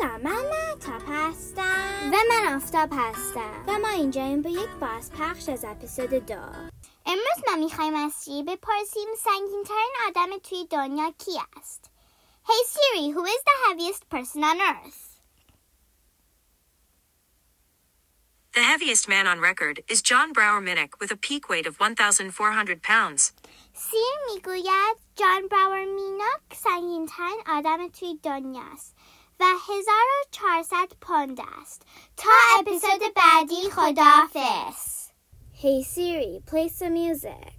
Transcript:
سلام من محتاب هستم و من آفتاب هستم و ما اینجاییم با یک باز پخش از اپیزود دو. امروز ما می‌خوایم از سیری بپرسیم؟ سنگین ترین آدم توی دنیا کی است؟ Hey Siri, who is the heaviest person on earth? The heaviest man on record is John Brower Minnick with a peak weight of 1,400 pounds. سیر می‌گوید جان براور میناک سنگین ترین آدم توی دنیاست و 1400 پوند است. تا اپیزود بعدی خداحافظ. Hey Siri, play some music.